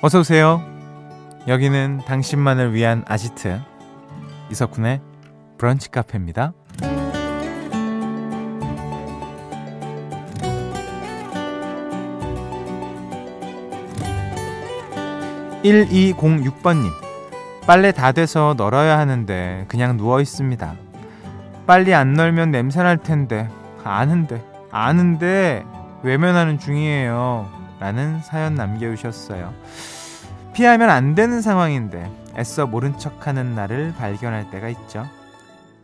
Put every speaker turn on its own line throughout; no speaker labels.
어서 오세요. 여기는 당신만을 위한 아지트 이석훈의 브런치 카페입니다. 1206번님, 빨래 다 돼서 널어야 하는데 그냥 누워 있습니다. 빨리 안 널면 냄새 날 텐데, 아는데, 아는데, 외면하는 중이에요. 라는 사연 남겨주셨어요. 피하면 안 되는 상황인데, 애써 모른 척 하는 나를 발견할 때가 있죠.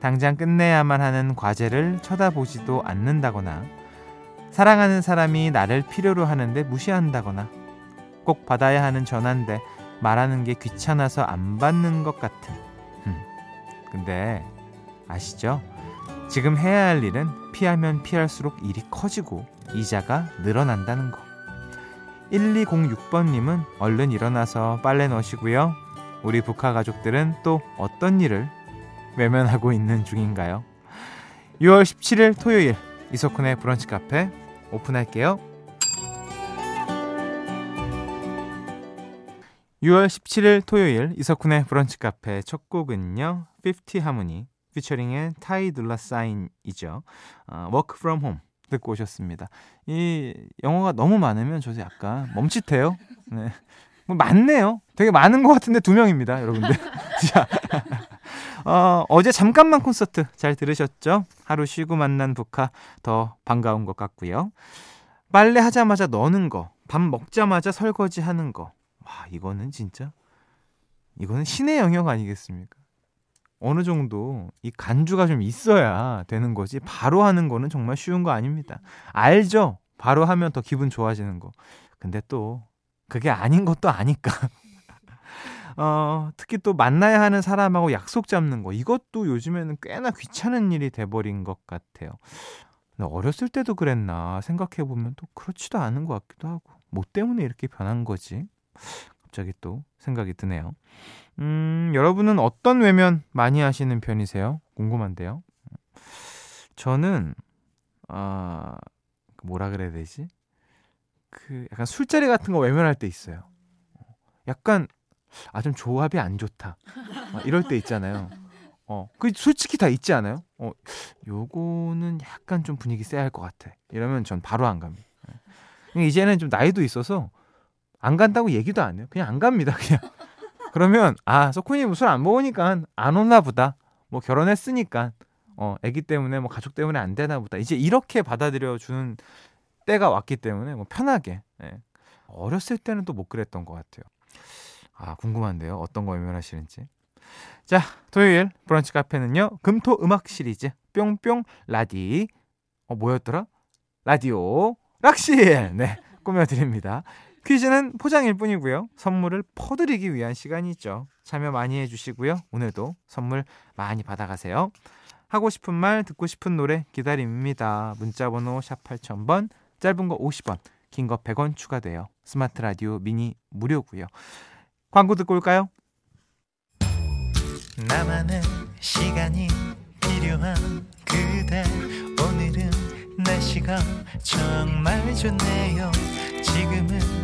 당장 끝내야만 하는 과제를 쳐다보지도 않는다거나, 사랑하는 사람이 나를 필요로 하는데 무시한다거나, 꼭 받아야 하는 전화인데 말하는 게 귀찮아서 안 받는 것 같은. 음. 근데 아시죠? 지금 해야 할 일은 피하면 피할수록 일이 커지고 이자가 늘어난다는 거. 1206번님은 얼른 일어나서 빨래 넣으시고요. 우리 북한 가족들은 또 어떤 일을 외면하고 있는 중인가요? 6월 17일 토요일 이석훈의 브런치 카페 오픈할게요. 6월 17일 토요일 이석훈의 브런치 카페 첫 곡은요. 50 하모니 피처링의 타이 둘라 사인이죠. 어, Work 듣고 오셨습니다. 이 영어가 너무 많으면 저도 약간 멈칫해요. 네. 뭐 많네요. 되게 많은 것 같은데 두 명입니다, 여러분들. 자, 어, 어제 잠깐만 콘서트 잘 들으셨죠? 하루 쉬고 만난 북카 더 반가운 것 같고요. 빨래 하자마자 넣는 거, 밥 먹자마자 설거지 하는 거, 와, 이거는 진짜 이거는 신의 영역 아니겠습니까? 어느 정도 이 간주가 좀 있어야 되는 거지 바로 하는 거는 정말 쉬운 거 아닙니다. 알죠? 바로 하면 더 기분 좋아지는 거. 근데 또 그게 아닌 것도 아니까. 어, 특히 또 만나야 하는 사람하고 약속 잡는 거. 이것도 요즘에는 꽤나 귀찮은 일이 돼버린 것 같아요. 어렸을 때도 그랬나 생각해 보면 또 그렇지도 않은 것 같기도 하고. 뭐 때문에 이렇게 변한 거지? 갑자기 또 생각이 드네요. 음, 여러분은 어떤 외면 많이 하시는 편이세요? 궁금한데요. 저는 아 뭐라 그래야 되지? 그 약간 술자리 같은 거 외면할 때 있어요. 약간 아 좀 조합이 안 좋다. 이럴 때 있잖아요. 어, 그 솔직히 다 있지 않아요? 어, 요거는 약간 좀 분위기 세야 할것 같아. 이러면 전 바로 안 갑니다. 예. 이제는 좀 나이도 있어서 안 간다고 얘기도 안 해요. 그냥 안 갑니다. 그냥. 그러면 아 석훈이 뭐 술안 먹으니까 안 오나 보다. 뭐 결혼했으니까 어 아기 때문에 뭐 가족 때문에 안 되나 보다. 이제 이렇게 받아들여 주는 때가 왔기 때문에 뭐 편하게. 예. 어렸을 때는 또 못 그랬던 것 같아요. 아 궁금한데요. 어떤 거 외면하시는지. 자 토요일 브런치 카페는요 금토 음악 시리즈 뿅뿅 라디 어 뭐였더라? 라디오 락실 네 꾸며드립니다. 퀴즈는 포장일 뿐이고요. 선물을 퍼드리기 위한 시간이죠. 참여 많이 해주시고요. 오늘도 선물 많이 받아가세요. 하고 싶은 말, 듣고 싶은 노래 기다립니다. 문자번호 샵 8000번, 짧은 거 50원, 긴 거 100원 추가돼요. 스마트 라디오 미니 무료고요. 광고 듣고 올까요? 나만의 시간이 필요한 그대 오늘은 날씨가 정말 좋네요. 지금은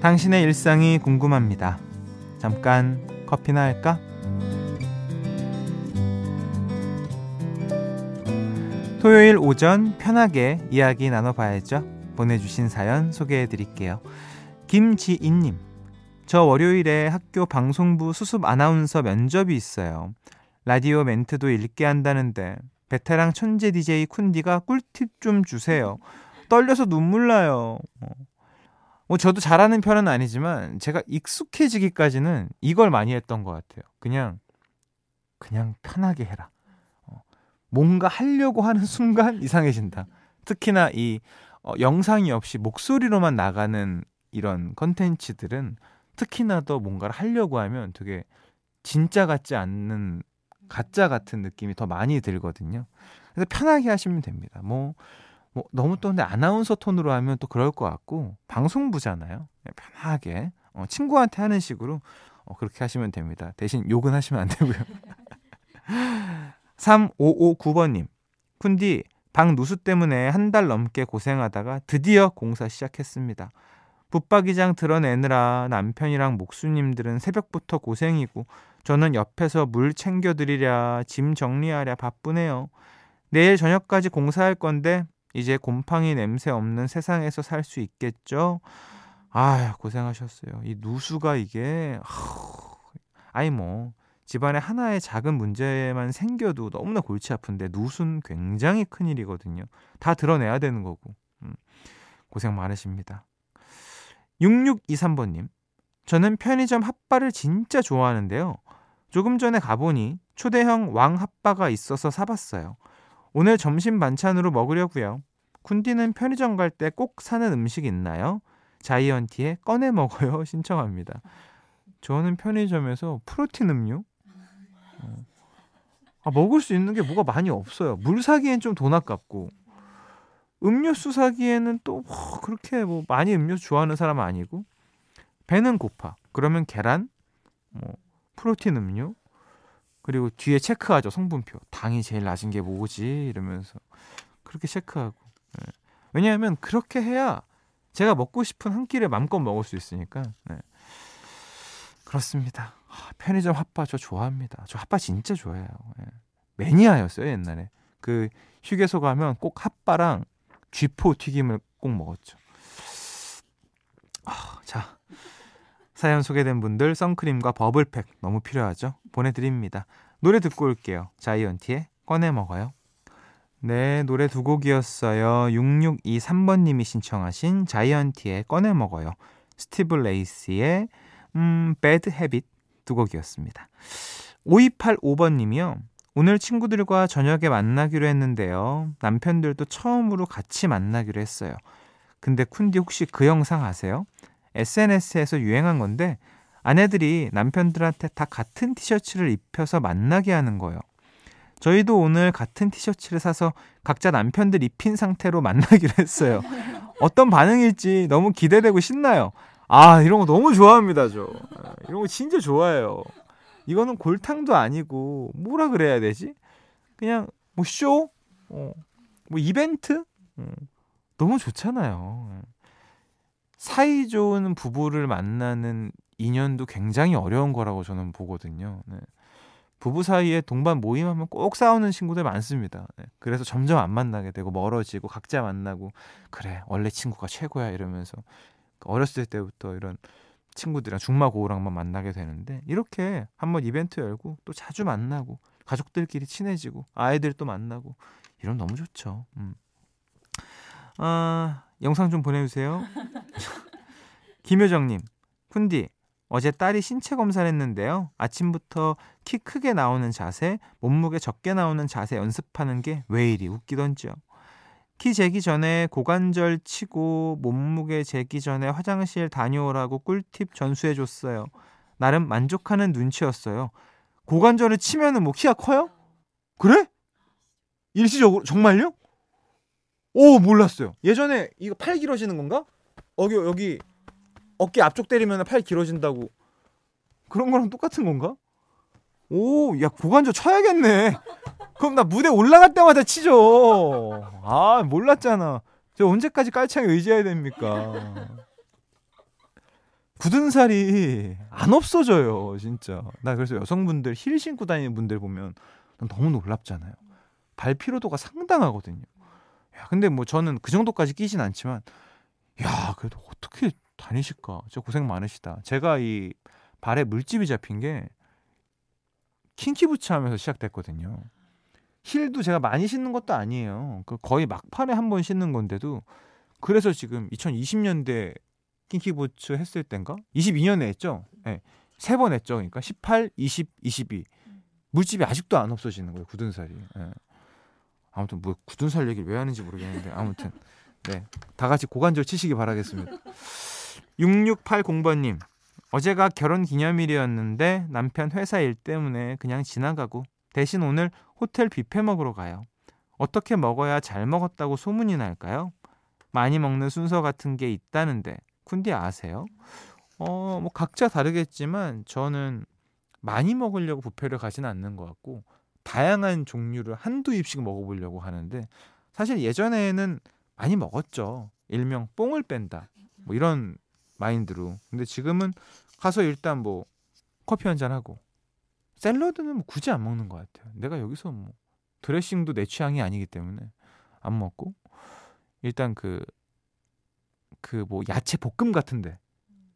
당신의 일상이 궁금합니다. 잠깐 커피나 할까? 토요일 오전 편하게 이야기 나눠봐야죠. 보내주신 사연 소개해 드릴게요. 김지인님, 저 월요일에 학교 방송부 수습 아나운서 면접이 있어요. 라디오 멘트도 읽게 한다는데 베테랑 천재 DJ 쿤디가 꿀팁 좀 주세요. 떨려서 눈물 나요. 어. 뭐 저도 잘하는 편은 아니지만 제가 익숙해지기까지는 이걸 많이 했던 것 같아요. 그냥 그냥 편하게 해라. 어, 뭔가 하려고 하는 순간 이상해진다. 특히나 이 어, 영상이 없이 목소리로만 나가는 이런 컨텐츠들은 특히나 더 뭔가를 하려고 하면 되게 진짜 같지 않는 가짜 같은 느낌이 더 많이 들거든요. 그래서 편하게 하시면 됩니다. 뭐, 뭐 너무 또 근데 아나운서 톤으로 하면 또 그럴 것 같고 방송부잖아요. 편하게 어, 친구한테 하는 식으로 어, 그렇게 하시면 됩니다. 대신 욕은 하시면 안 되고요. 3559번님, 쿤디, 방 누수 때문에 한 달 넘게 고생하다가 드디어 공사 시작했습니다. 붙박이장 드러내느라 남편이랑 목수님들은 새벽부터 고생이고 저는 옆에서 물 챙겨드리랴 짐 정리하랴 바쁘네요. 내일 저녁까지 공사할 건데 이제 곰팡이 냄새 없는 세상에서 살 수 있겠죠? 아 고생하셨어요. 이 누수가 이게 아니 뭐 집안에 하나의 작은 문제만 생겨도 너무나 골치 아픈데 누수는 굉장히 큰 일이거든요. 다 드러내야 되는 거고. 음, 고생 많으십니다. 6623번님. 저는 편의점 핫바를 진짜 좋아하는데요. 조금 전에 가보니 초대형 왕 핫바가 있어서 사봤어요. 오늘 점심 반찬으로 먹으려고요. 쿤디는 편의점 갈 때 꼭 사는 음식 있나요? 자이언티에 꺼내 먹어요 신청합니다. 저는 편의점에서 프로틴 음료 어. 아, 먹을 수 있는 게 뭐가 많이 없어요. 물 사기엔 좀 돈 아깝고 음료수 사기에는 또 뭐 그렇게 뭐 많이 음료수 좋아하는 사람 은 아니고 배는 고파. 그러면 계란, 뭐 프로틴 음료 그리고 뒤에 체크하죠 성분표. 당이 제일 낮은 게 뭐지 이러면서 그렇게 체크하고. 네. 왜냐하면 그렇게 해야 제가 먹고 싶은 한 끼를 마음껏 먹을 수 있으니까. 네. 그렇습니다. 아, 편의점 핫바 저 좋아합니다. 저 핫바 진짜 좋아해요. 네. 매니아였어요 옛날에. 그 휴게소 가면 꼭 핫바랑 쥐포 튀김을 꼭 먹었죠. 아, 자 사연 소개된 분들 선크림과 버블팩 너무 필요하죠? 보내드립니다. 노래 듣고 올게요. 자이언티의 꺼내 먹어요. 네, 노래 두 곡이었어요. 6623번님이 신청하신 자이언티의 꺼내 먹어요. 스티브 레이시의 음, Bad Habit 두 곡이었습니다. 5285번님이요. 오늘 친구들과 저녁에 만나기로 했는데요. 남편들도 처음으로 같이 만나기로 했어요. 근데 쿤디 혹시 그 영상 아세요? SNS에서 유행한 건데 아내들이 남편들한테 다 같은 티셔츠를 입혀서 만나게 하는 거예요. 저희도 오늘 같은 티셔츠를 사서 각자 남편들 입힌 상태로 만나기로 했어요. 어떤 반응일지 너무 기대되고 신나요. 아, 이런 거 너무 좋아합니다, 저. 아, 이런 거 진짜 좋아해요. 이거는 골탕도 아니고, 뭐라 그래야 되지? 그냥, 뭐, 쇼? 어, 뭐, 이벤트? 어, 너무 좋잖아요. 사이 좋은 부부를 만나는 인연도 굉장히 어려운 거라고 저는 보거든요. 네. 부부 사이에 동반 모임하면 꼭 싸우는 친구들 많습니다. 네. 그래서 점점 안 만나게 되고 멀어지고 각자 만나고 그래 원래 친구가 최고야 이러면서 어렸을 때부터 이런 친구들이랑 중마고우랑만 만나게 되는데 이렇게 한번 이벤트 열고 또 자주 만나고 가족들끼리 친해지고 아이들 또 만나고 이런 너무 좋죠. 음. 아 영상 좀 보내주세요. 김효정님, 쿤디 어제 딸이 신체 검사를 했는데요. 아침부터 키 크게 나오는 자세, 몸무게 적게 나오는 자세 연습하는 게 왜 이리 웃기던지요. 키 재기 전에 고관절 치고 몸무게 재기 전에 화장실 다녀오라고 꿀팁 전수해 줬어요. 나름 만족하는 눈치였어요. 고관절을 치면은 뭐 키가 커요? 그래? 일시적으로 정말요? 오 몰랐어요. 예전에 이거 팔 길어지는 건가? 여기 여기 어깨 앞쪽 때리면 팔 길어진다고 그런 거랑 똑같은 건가? 오, 야 고관절 쳐야겠네. 그럼 나 무대 올라갈 때마다 치죠. 아 몰랐잖아. 저 언제까지 깔창에 의지해야 됩니까? 굳은 살이 안 없어져요, 진짜. 나 그래서 여성분들 힐 신고 다니는 분들 보면 너무 놀랍잖아요. 발 피로도가 상당하거든요. 야, 근데 뭐 저는 그 정도까지 끼진 않지만, 야, 그래도 어떻게 다니실까? 진짜 고생 많으시다. 제가 이 발에 물집이 잡힌 게 킹키부츠 하면서 시작됐거든요. 힐도 제가 많이 신는 것도 아니에요. 그 거의 막판에 한 번 신는 건데도 그래서 지금 2020년대 킹키부츠 했을 땐가? 22년에 했죠? 네. 예. 세번 했죠. 그러니까 18, 20, 22. 물집이 아직도 안 없어지는 거예요. 굳은 살이. 네. 아무튼 뭐 굳은 살 얘기를 왜 하는지 모르겠는데 아무튼 네. 다 같이 고관절 치시기 바라겠습니다. 6680번님, 어제가 결혼 기념일이었는데 남편 회사 일 때문에 그냥 지나가고 대신 오늘 호텔 뷔페 먹으러 가요. 어떻게 먹어야 잘 먹었다고 소문이 날까요? 많이 먹는 순서 같은 게 있다는데 쿤디 아세요? 어, 뭐 각자 다르겠지만 저는 많이 먹으려고 뷔페를 가지는 않는 것 같고 다양한 종류를 한두 입씩 먹어보려고 하는데 사실 예전에는 많이 먹었죠. 일명 뽕을 뺀다. 뭐 이런 마인드로. 근데 지금은 가서 일단 뭐 커피 한 잔 하고 샐러드는 뭐 굳이 안 먹는 것 같아요. 내가 여기서 뭐 드레싱도 내 취향이 아니기 때문에 안 먹고 일단 그 그 뭐 야채 볶음 같은데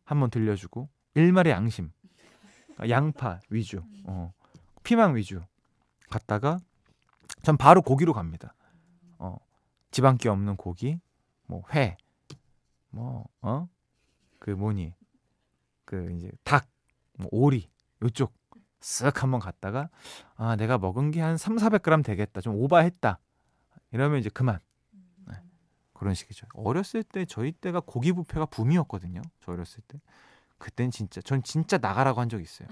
한번 들려주고 일말의 양심 양파 위주 어 피망 위주 갔다가 전 바로 고기로 갑니다. 어 지방기 없는 고기 뭐 회 뭐 어? 그 뭐니? 그 이제 닭 뭐 오리 요쪽 쓱 한번 갔다가 아 내가 먹은 게 한 3, 400g 되겠다. 좀 오바했다. 이러면 이제 그만. 네. 그런 식이죠. 어렸을 때 저희 때가 고기 뷔페가 붐이었거든요. 저 어렸을 때. 그땐 진짜 전 진짜 나가라고 한적 있어요.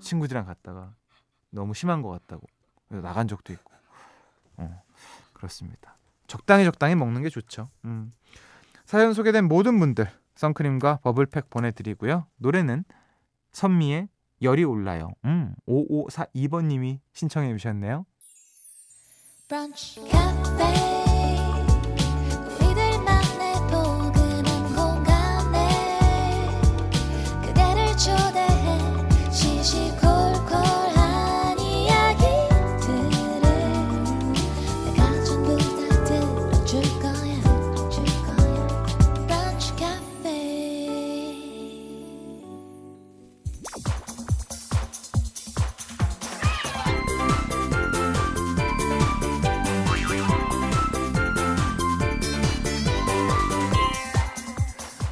친구들이랑 갔다가 너무 심한 것 같다고 나간 적도 있고 어, 그렇습니다 적당히 적당히 먹는 게 좋죠 음. 사연 소개된 모든 분들 선크림과 버블팩 보내드리고요 노래는 선미의 열이 올라요. 음, 5542번님이 신청해 주셨네요. 브런치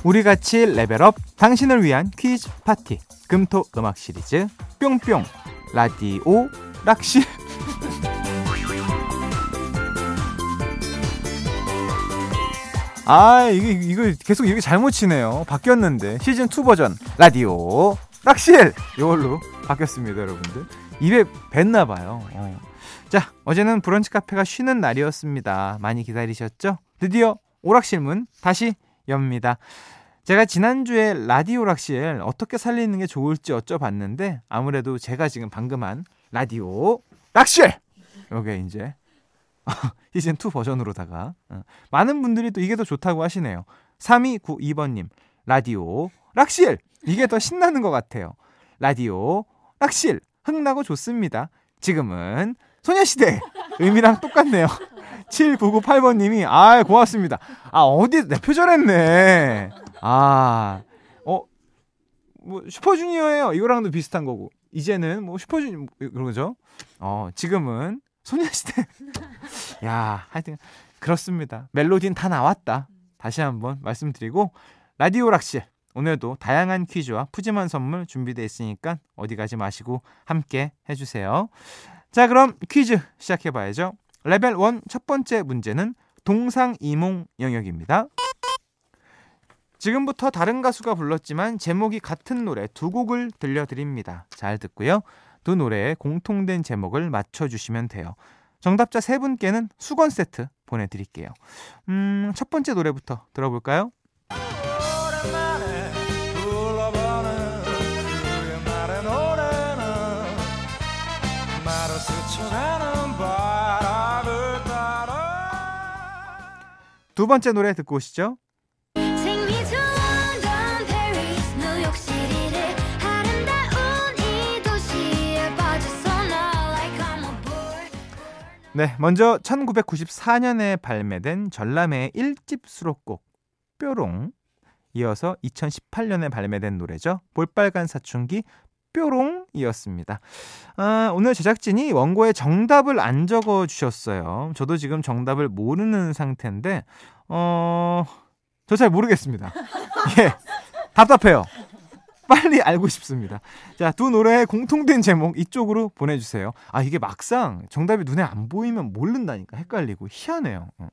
우리 같이 레벨업 당신을 위한 퀴즈 파티. 금토 음악 시리즈 뿅뿅. 라디오 락시. 아 이거 이거 계속 이게 잘못 치네요. 바뀌었는데. 시즌 2 버전. 라디오 락실 이걸로 바뀌었습니다 여러분들. 입에 뱄나 봐요. 어. 자 어제는 브런치 카페가 쉬는 날이었습니다. 많이 기다리셨죠? 드디어 오락실 문 다시 엽니다 제가 지난주에 라디오 락실 어떻게 살리는 게 좋을지 여쭤봤는데 아무래도 제가 지금 방금 한 라디오 락실 요게 이제 시즌 2 버전으로다가 어. 많은 분들이 또 이게 더 좋다고 하시네요. 3292번님 라디오 락실 이게 더 신나는 것 같아요. 라디오 락실 흥나고 좋습니다. 지금은 소녀시대 의미랑 똑같네요. 7998번님이 아 고맙습니다. 아 어디 내 표절했네. 아, 어, 뭐 슈퍼주니어예요. 이거랑도 비슷한 거고. 이제는 뭐 슈퍼주니어 그런 거죠. 어, 지금은 소녀시대. 야, 하여튼 그렇습니다. 멜로디는 다 나왔다. 다시 한번 말씀드리고 라디오 락실 오늘도 다양한 퀴즈와 푸짐한 선물 준비되어 있으니까 어디 가지 마시고 함께 해주세요. 자, 그럼 퀴즈 시작해 봐야죠. 레벨 1 첫 번째 문제는 동상이몽 영역입니다. 지금부터 다른 가수가 불렀지만 제목이 같은 노래 두 곡을 들려드립니다. 잘 듣고요. 두 노래의 공통된 제목을 맞춰주시면 돼요. 정답자 세 분께는 수건 세트 보내드릴게요. 음, 첫 번째 노래부터 들어볼까요? 두 번째 노래 듣고 오시죠. 네, 먼저 1994년에 발매된 전람회의 1집 수록곡 뾰롱 이어서 2018년에 발매된 노래죠. 볼빨간 사춘기 뾰롱이었습니다. 아, 오늘 제작진이 원고에 정답을 안 적어 주셨어요. 저도 지금 정답을 모르는 상태인데 어, 저 잘 모르겠습니다. 예. 답답해요. 빨리 알고 싶습니다. 자, 두 노래의 공통된 제목 이쪽으로 보내주세요. 아, 이게 막상 정답이 눈에 안 보이면 모른다니까 헷갈리고 희한해요. 어.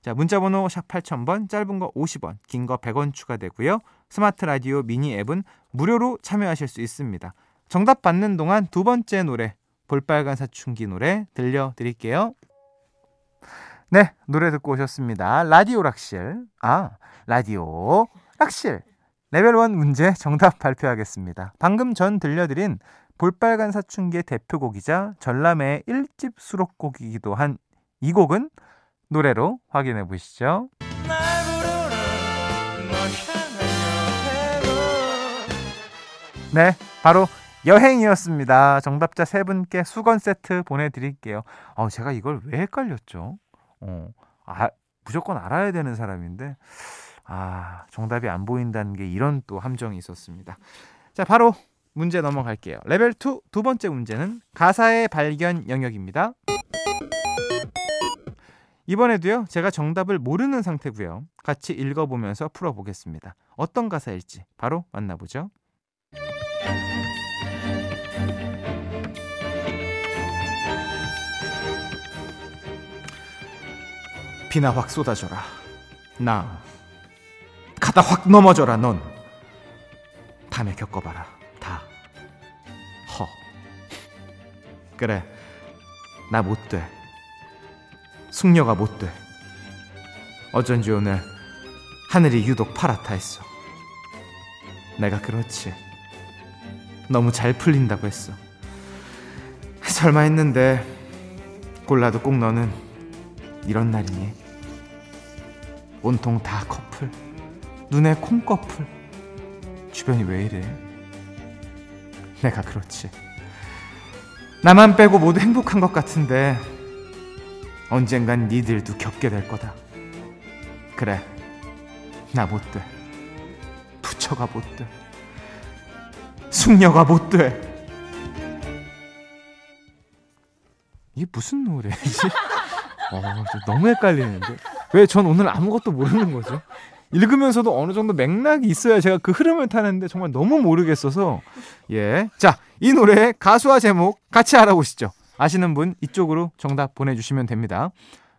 자, 문자번호 샵 8000번, 짧은 거 50원, 긴 거 100원 추가되고요. 스마트 라디오 미니 앱은 무료로 참여하실 수 있습니다. 정답 받는 동안 두 번째 노래, 볼빨간 사춘기 노래 들려드릴게요. 네, 노래 듣고 오셨습니다. 라디오 락실. 아, 라디오 락실. 레벨 1 문제 정답 발표하겠습니다. 방금 전 들려드린 볼빨간 사춘기의 대표곡이자 전람회의 1집 수록곡이기도 한 이 곡은 노래로 확인해 보시죠. 네, 바로 여행이었습니다. 정답자 세 분께 수건 세트 보내드릴게요. 어, 제가 이걸 왜 헷갈렸죠? 어, 아, 무조건 알아야 되는 사람인데, 아, 정답이 안 보인다는 게 이런 또 함정이 있었습니다. 자, 바로 문제 넘어갈게요. 레벨 2 두 번째 문제는 가사의 발견 영역입니다. 이번에도요, 제가 정답을 모르는 상태고요. 같이 읽어보면서 풀어보겠습니다. 어떤 가사일지 바로 만나보죠. 비나 확 쏟아져라. 나 가다 확 넘어져라 넌. 다음에 겪어봐라. 다. 허. 그래. 나 못 돼. 숙녀가 못 돼. 어쩐지 오늘 하늘이 유독 파랗다 했어. 내가 그렇지. 너무 잘 풀린다고 했어. 설마 했는데 골라도 꼭 너는 이런 날이니? 온통 다 커플. 눈에 콩꺼풀. 주변이 왜 이래? 내가 그렇지. 나만 빼고 모두 행복한 것 같은데 언젠간 니들도 겪게 될 거다. 그래. 나 못 돼. 부처가 못 돼. 숙녀가 못 돼. 이게 무슨 노래지? 어, 너무 헷갈리는데. 왜 전 오늘 아무것도 모르는 거죠? 읽으면서도 어느 정도 맥락이 있어야 제가 그 흐름을 타는데 정말 너무 모르겠어서 예. 자, 이 노래의 가수와 제목 같이 알아보시죠. 아시는 분 이쪽으로 정답 보내주시면 됩니다.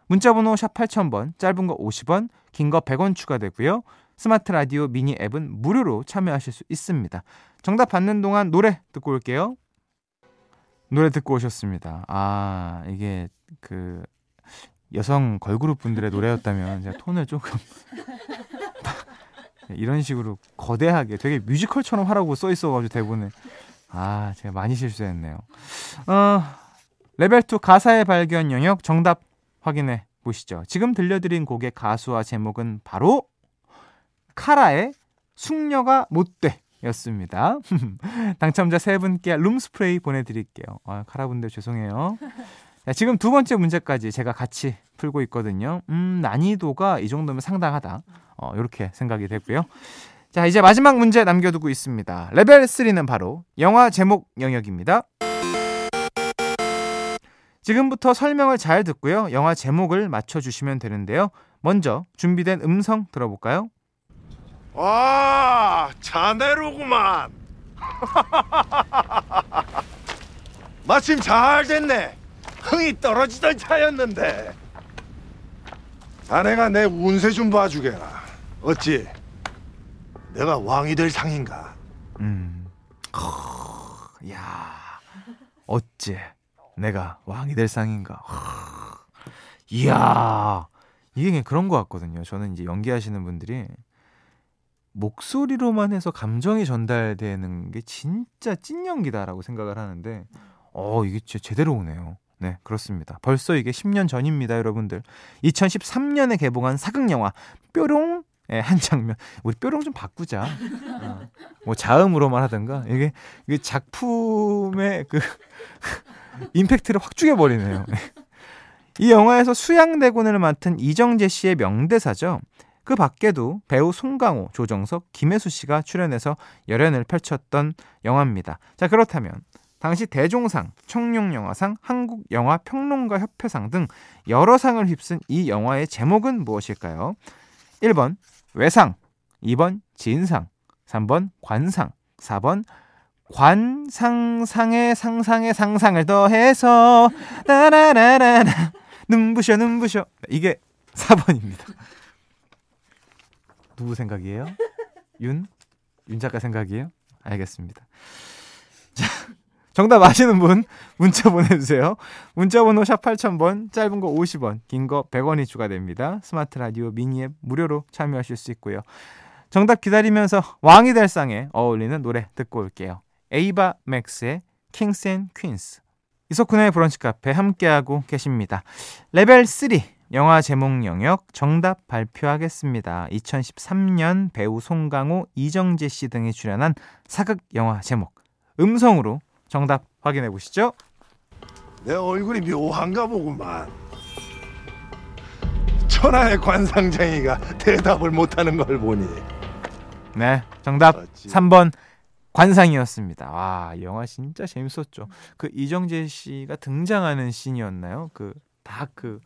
문자번호 샵 8000번, 짧은 거 50원, 긴 거 100원 추가되고요. 스마트 라디오 미니 앱은 무료로 참여하실 수 있습니다. 정답 받는 동안 노래 듣고 올게요. 노래 듣고 오셨습니다. 아, 이게 그 여성 걸그룹 분들의 노래였다면 제가 톤을 조금 이런 식으로 거대하게 되게 뮤지컬처럼 하라고 써 있어가지고 대본에 아 제가 많이 실수했네요. 어, 레벨 2 가사의 발견 영역 정답 확인해 보시죠. 지금 들려드린 곡의 가수와 제목은 바로 카라의 숙녀가 못돼 였습니다. 당첨자 세 분께 룸스프레이 보내드릴게요. 아, 카라분들 죄송해요. 자, 지금 두 번째 문제까지 제가 같이 풀고 있거든요. 음, 난이도가 이 정도면 상당하다. 어, 이렇게 생각이 되고요. 자, 이제 마지막 문제 남겨두고 있습니다. 레벨 3는 바로 영화 제목 영역입니다. 지금부터 설명을 잘 듣고요. 영화 제목을 맞춰주시면 되는데요. 먼저 준비된 음성 들어볼까요?
와, 자네로구만. 마침 잘 됐네. 흥이 떨어지던 차였는데. 자네가 내 운세 좀 봐주게라. 어찌? 내가 왕이 될 상인가?
음, 허, 야, 어째 내가 왕이 될 상인가? 허, 이야, 이게 그런 것 같거든요. 저는 이제 연기하시는 분들이 목소리로만 해서 감정이 전달되는 게 진짜 찐 연기다라고 생각을 하는데, 어, 이게 진짜 제대로 오네요. 네, 그렇습니다. 벌써 이게 10년 전입니다, 여러분들. 2013년에 개봉한 사극 영화 뾰롱 예, 한 장면. 우리 뾰롱 좀 바꾸자. 어, 뭐 자음으로만 하든가. 이게, 이게 작품의 그 임팩트를 확 죽여 버리네요. 이 영화에서 수양대군을 맡은 이정재 씨의 명대사죠. 그 밖에도 배우 송강호, 조정석, 김혜수 씨가 출연해서 열연을 펼쳤던 영화입니다. 자, 그렇다면 당시 대종상, 청룡영화상, 한국영화평론가 협회상 등 여러 상을 휩쓴 이 영화의 제목은 무엇일까요? 1번 외상, 2번 진상, 3번 관상, 4번 관상상의 상상의 상상을 더해서 나라라라라 눈부셔 눈부셔 이게 4번입니다. 누구 생각이에요? 윤? 윤 작가 생각이에요? 알겠습니다. 자, 정답 아시는 분 문자 보내주세요. 문자 번호 샵 8000번, 짧은 거 50원, 긴 거 100원이 추가됩니다. 스마트 라디오 미니 앱 무료로 참여하실 수 있고요. 정답 기다리면서 왕이 될 상에 어울리는 노래 듣고 올게요. 에이바 맥스의 Kings and Queens. 이석훈의 브런치 카페 함께하고 계십니다. 레벨 3 영화 제목 영역 정답 발표하겠습니다. 2013년 배우 송강호, 이정재 씨 등이 출연한 사극 영화 제목 음성으로 정답 확인해 보시죠.
내 얼굴이 묘한가 보구만. 천하의 관상쟁이가 대답을 못하는 걸 보니.
네, 정답
어찌.
3번 관상이었습니다. 와, 이 영화 진짜 재밌었죠. 그 이정재 씨가 등장하는 씬이었나요? 그 다그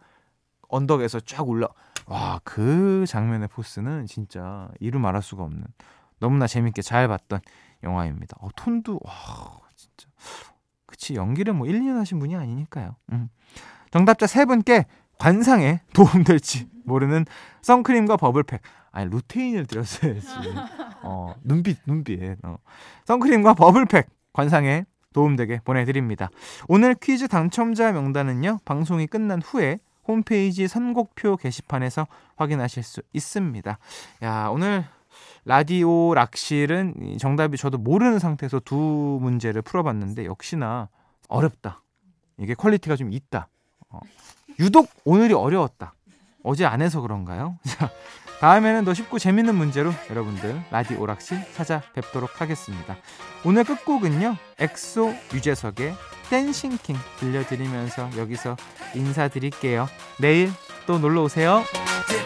언덕에서 쫙 올라. 와, 그 장면의 포스는 진짜 이루 말할 수가 없는 너무나 재밌게 잘 봤던 영화입니다. 어, 톤도 와, 진짜. 그치, 연기를 뭐 1, 2년 하신 분이 아니니까요. 음. 정답자 세 분께 관상에 도움될지 모르는 선크림과 버블팩. 아니, 루테인을 드렸어야지. 어, 눈빛, 눈빛. 어. 선크림과 버블팩 관상에 도움되게 보내드립니다. 오늘 퀴즈 당첨자 명단은요, 방송이 끝난 후에 홈페이지 선곡표 게시판에서 확인하실 수 있습니다. 야, 오늘 라디오 락실은 이 정답이 저도 모르는 상태에서 두 문제를 풀어봤는데 역시나 어렵다. 이게 퀄리티가 좀 있다. 어, 유독 오늘이 어려웠다. 어제 안 해서 그런가요? 자, 다음에는 더 쉽고 재밌는 문제로 여러분들 라디오 락실 찾아뵙도록 하겠습니다. 오늘 끝곡은요. 엑소 유재석의 Dancing King 들려드리면서 여기서 인사드릴게요. 내일 또 놀러 오세요.